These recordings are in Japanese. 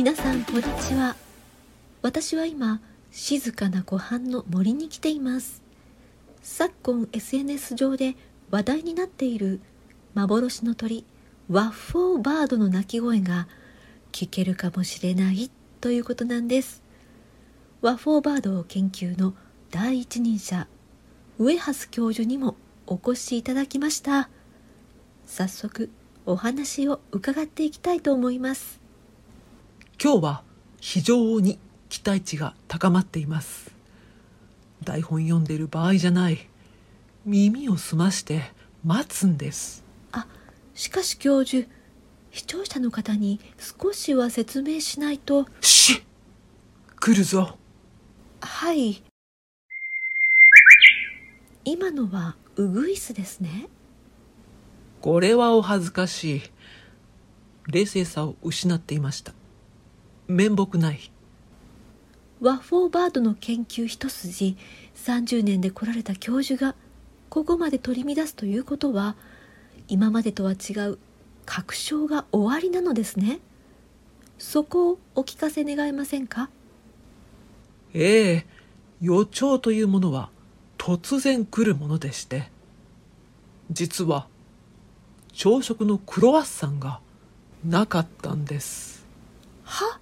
皆さんこんにちは。私は今静かな湖畔の森に来ています。昨今 SNS 上で話題になっている幻の鳥ワッフォーバードの鳴き声が聞けるかもしれないということなんです。ワッフォーバードを研究の第一人者上蓮教授にもお越しいただきました。早速お話を伺っていきたいと思います。今日は非常に期待値が高まっています。台本読んでる場合じゃない。耳を澄まして待つんです。あしかし教授視聴者の方に少しは説明しないと。し来るぞ。はい。今のはウグイスですね。これはお恥ずかしい。冷静さを失っていました面目ない。ワッフォーバードの研究一筋30年で来られた教授がここまで取り乱すということは今までとは違う確証が終わりなのですね。そこをお聞かせ願えませんか？ええ予兆というものは突然来るものでして。実は朝食のクロワッサンがなかったんです。は？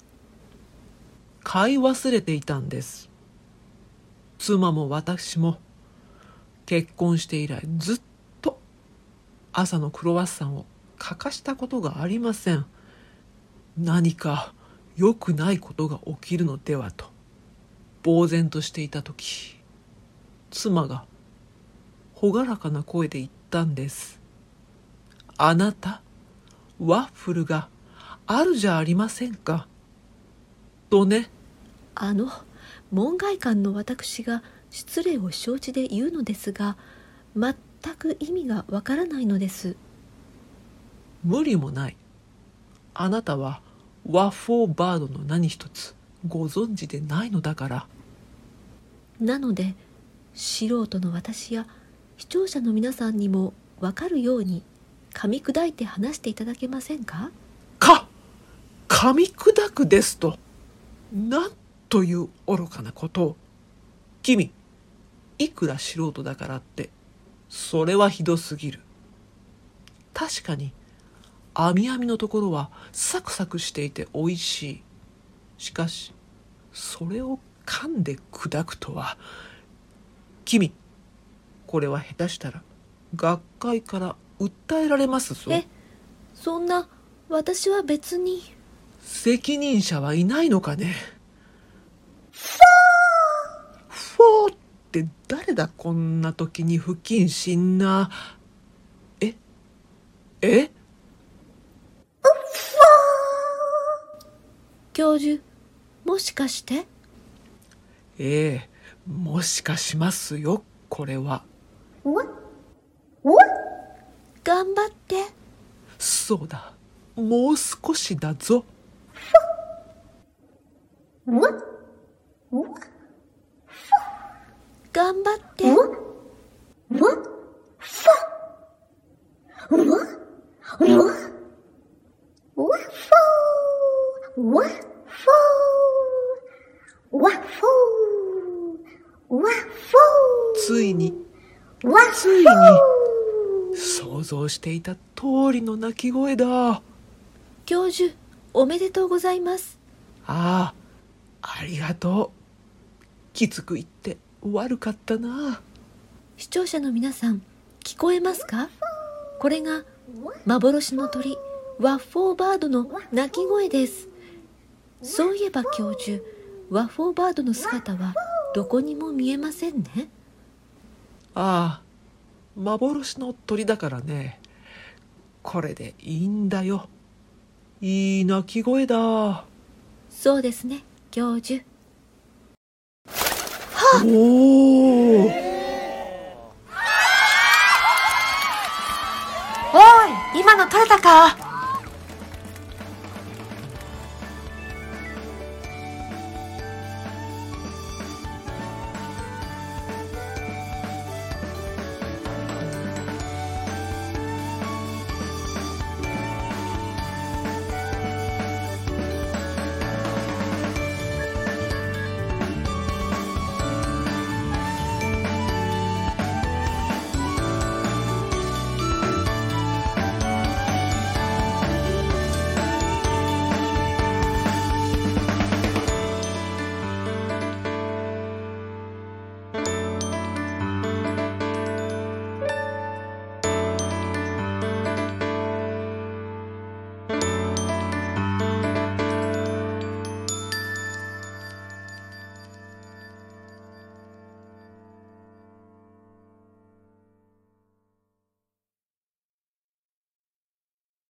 買い忘れていたんです。妻も私も。結婚して以来ずっと朝のクロワッサンを欠かしたことがありません。何か良くないことが起きるのではと呆然としていた時妻が朗らかな声で言ったんです。あなたワッフルがあるじゃありませんか。とねあの門外漢の私が失礼を承知で言うのですが全く意味がわからないのです。無理もない。あなたはワッフォーバードの何一つご存知でないのだから。なので素人の私や視聴者の皆さんにもわかるように噛み砕いて話していただけませんか？か噛み砕くですと。なんという愚かなこと。を君いくら素人だからってそれはひどすぎる。確かに網網のところはサクサクしていて美味しい。しかしそれを噛んで砕くとは君これは下手したら学会から訴えられますぞ。えそんな私は別に。責任者はいないのかねフォーって誰だこんな時に不謹慎な。え？え？教授もしかして？ええもしかしますよこれは。頑張って。そうだもう少しだぞ頑張って。ついに。ついに。想像していた通りの鳴き声だ。あ教授おめでとうございます。あありがとう。きつく言って悪かったな。視聴者の皆さん聞こえますか？これが幻の鳥ワッフォーバードの鳴き声です。そういえば教授ワッフォーバードの姿はどこにも見えませんね。ああ幻の鳥だからね。これでいいんだよ。いい鳴き声だ。そうですね教授おおおい今の取れたか？